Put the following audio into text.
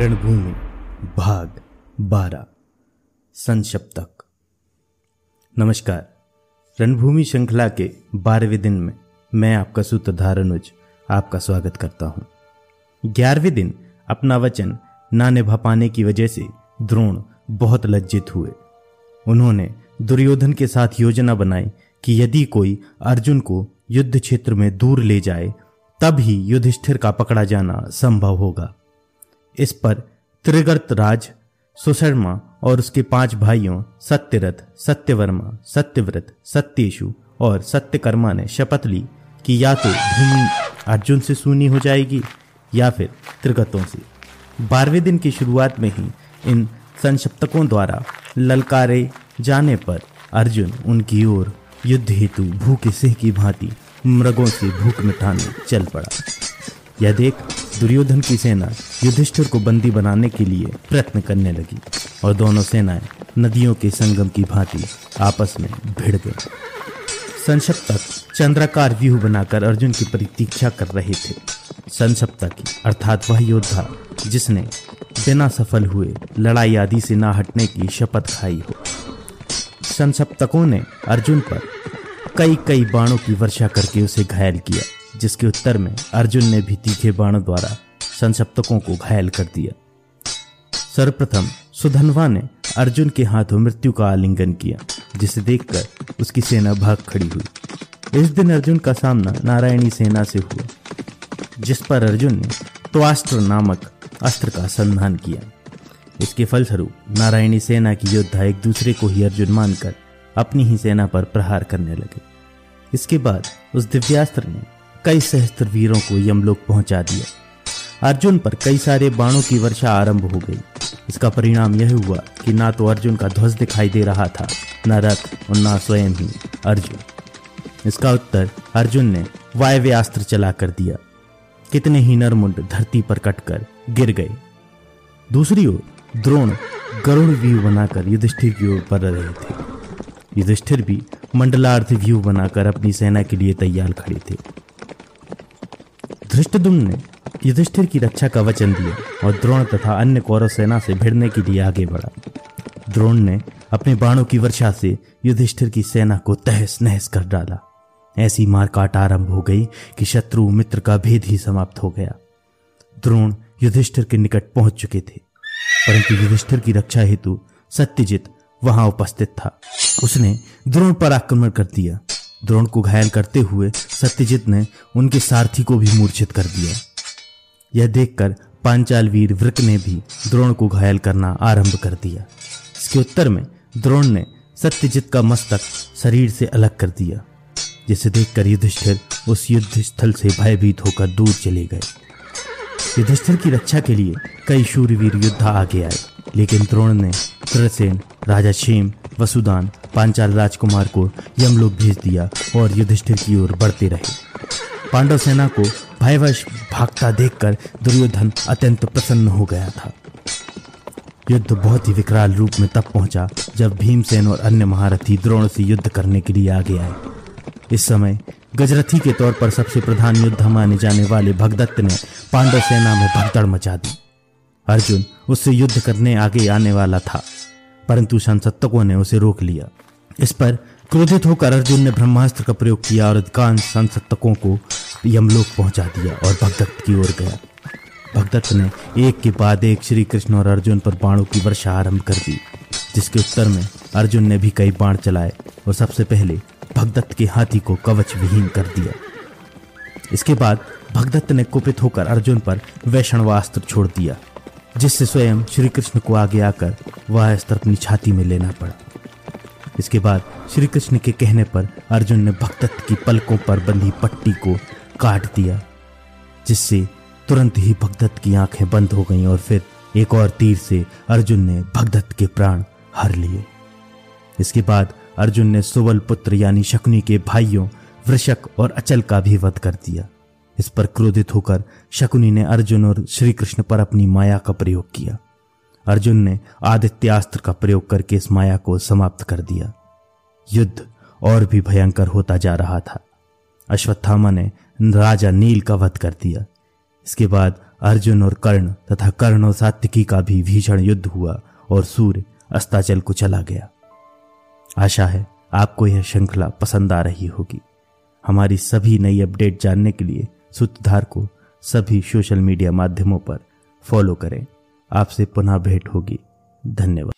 रणभूमि, भाग बारह संशप्तक नमस्कार, रणभूमि श्रृंखला के बारहवें दिन में मैं आपका सूत्रधार अनुज, आपका स्वागत करता हूँ। ग्यारहवें दिन अपना वचन ना निभा पाने की वजह से द्रोण बहुत लज्जित हुए। उन्होंने दुर्योधन के साथ योजना बनाई कि यदि कोई अर्जुन को युद्ध क्षेत्र में दूर ले जाए, तब ही युधिष्ठिर का पकड़ा जाना संभव होगा। इस पर त्रिगर्त राज, सुशर्मा और उसके पाँच भाइयों सत्यरथ, सत्यवर्मा, सत्यव्रत, सत्येशु और सत्यकर्मा ने शपथ ली कि या तो भूमि अर्जुन से सुनी हो जाएगी या फिर त्रिगतों से। बारहवें दिन की शुरुआत में ही इन संशप्तकों द्वारा ललकारे जाने पर अर्जुन उनकी ओर युद्ध हेतु भूखे सिंह की भांति मृगों से भूख मिटाने चल पड़ा। यह देख दुर्योधन की सेना युधिष्ठिर को बंदी बनाने के लिए प्रयत्न करने लगी, और दोनों सेनाएँ नदियों के संगम की भांति आपस में भिड़ गई। संसप्तक चंद्राकार व्यूह बनाकर अर्जुन की प्रतीक्षा कर रहे थे। संसप्तक अर्थात वह योद्धा, जिसने बिना सफल हुए लड़ाई आदि से ना हटने की शपथ खाई हो। संसप्तकों ने अर्जुन पर कई कई बाणों की वर्षा करके उसे घायल किया। जिसके उत्तर में अर्जुन ने भी तीखे बाणों द्वारा संसप्तकों को घायल कर दिया। सर्वप्रथम सुधनवा ने अर्जुन के हाथों मृत्यु का आलिंगन किया, जिसे देखकर उसकी सेना भाग खड़ी हुई। इस दिन अर्जुन का सामना नारायणी सेना से हुआ, जिस पर अर्जुन ने त्वास्त्र नामक अस्त्र का संधान किया। इसके फलस्वरूप नारायणी सेना की योद्धा एक दूसरे को ही अर्जुन मानकर अपनी ही सेना पर प्रहार करने लगे। इसके बाद उस दिव्यास्त्र ने कई सहस्त्र वीरों को यमलोक पहुँचा दिया। अर्जुन पर कई सारे बाणों की वर्षा आरंभ हो गई। इसका परिणाम यह हुआ कि ना तो अर्जुन का ध्वज दिखाई दे रहा था, न रथ और न स्वयं ही अर्जुन। इसका उत्तर, अर्जुन ने वायव्यास्त्र चला कर दिया। कितने ही नरमुंड धरती पर कटकर गिर गए। दूसरी ओर, द्रोण गरुण व्यू बनाकर युधिष्ठिर की ओर बढ़ रहे थे। युधिष्ठिर भी मंडलार्थ व्यू बनाकर अपनी सेना के लिए तैयार खड़े थे। धृष्टदुम्न ने युधिष्ठिर की रक्षा का वचन दिया और द्रोण तथा अन्य कौरव सेना से भिड़ने के लिए आगे बढ़ा। द्रोण ने अपने बाणों की वर्षा से युधिष्ठिर की सेना को तहस नहस कर डाला। ऐसी मारकाट आरंभ हो गई कि शत्रु मित्र का भेद ही समाप्त हो गया। द्रोण युधिष्ठिर के निकट पहुँच चुके थे, परंतु युधिष्ठिर की रक्षा हेतु सत्यजित वहाँ उपस्थित था। उसने द्रोण पर आक्रमण कर दिया। द्रोण को घायल करते हुए सत्यजीत ने उनके सारथी को भी मूर्छित कर दिया। यह देखकर पांचाल वीर वृक ने भी द्रोण को घायल करना आरंभ कर दिया। इसके उत्तर में द्रोण ने सत्यजित का मस्तक शरीर से अलग कर दिया, जिसे देखकर युधिष्ठिर उस युद्ध स्थल से भयभीत होकर दूर चले गए। युधिष्ठिर की रक्षा के लिए कई शूरवीर योद्धा आगे आए, लेकिन द्रोण ने त्रसेन, राजा क्षेम वसुदान, पांचाल राजकुमार को यमलोक भेज दिया और युधिष्ठिर की ओर बढ़ते रहे। पांडव सेना को भयवश भागता देखकर दुर्योधन अत्यंत प्रसन्न हो गया था। युद्ध बहुत ही विकराल रूप में तब पहुँचा जब भीमसेन और अन्य महारथी द्रोण से युद्ध करने के लिए आगे आए। इस समय गजरथी के तौर पर सबसे प्रधान युद्ध माने जाने वाले भगदत्त ने पांडव सेना में भगदड़ मचा दी। अर्जुन उससे युद्ध करने आगे आने वाला था। परंतु संसत्तकों ने उसे रोक लिया। इस पर क्रोधित होकर अर्जुन ने ब्रह्मास्त्र का प्रयोग किया और अधिकांश संसत्तकों को यमलोक पहुँचा दिया और भगदत्त की ओर गया। भगदत्त ने एक के बाद एक श्री कृष्ण और अर्जुन पर बाणों की वर्षा आरंभ कर दी, जिसके उत्तर में अर्जुन ने भी कई बाण चलाए और सबसे पहले भगदत्त के हाथी को कवच विहीन कर दिया। इसके बाद भगदत्त ने कुपित होकर अर्जुन पर वैष्णवास्त्र छोड़ दिया, जिससे स्वयं श्री कृष्ण को आगे आकर वह अस्त्र अपनी छाती में लेना पड़ा। इसके बाद श्री कृष्ण के कहने पर अर्जुन ने भगदत्त की पलकों पर बंधी पट्टी को काट दिया, जिससे तुरंत ही भगदत्त की आँखें बंद हो गईं और फिर एक और तीर से अर्जुन ने भगदत्त के प्राण हर लिए। इसके बाद अर्जुन ने सुवल पुत्र यानी शकुनी के भाइयों, वृषक और अचल का भी वध कर दिया। इस पर क्रोधित होकर शकुनी ने अर्जुन और श्री कृष्ण पर अपनी माया का प्रयोग किया। अर्जुन ने आदित्यास्त्र का प्रयोग करके इस माया को समाप्त कर दिया। युद्ध और भी भयंकर होता जा रहा था। अश्वत्थामा ने राजा नील का वध कर दिया। इसके बाद अर्जुन और कर्ण तथा कर्ण और सात्विकी का भी भीषण युद्ध हुआ और सूर्य अस्ताचल को चला गया। आशा है आपको यह श्रृंखला पसंद आ रही होगी। हमारी सभी नई अपडेट जानने के लिए सूत्रधार को सभी सोशल मीडिया माध्यमों पर फॉलो करें। आपसे पुनः भेंट होगी। धन्यवाद।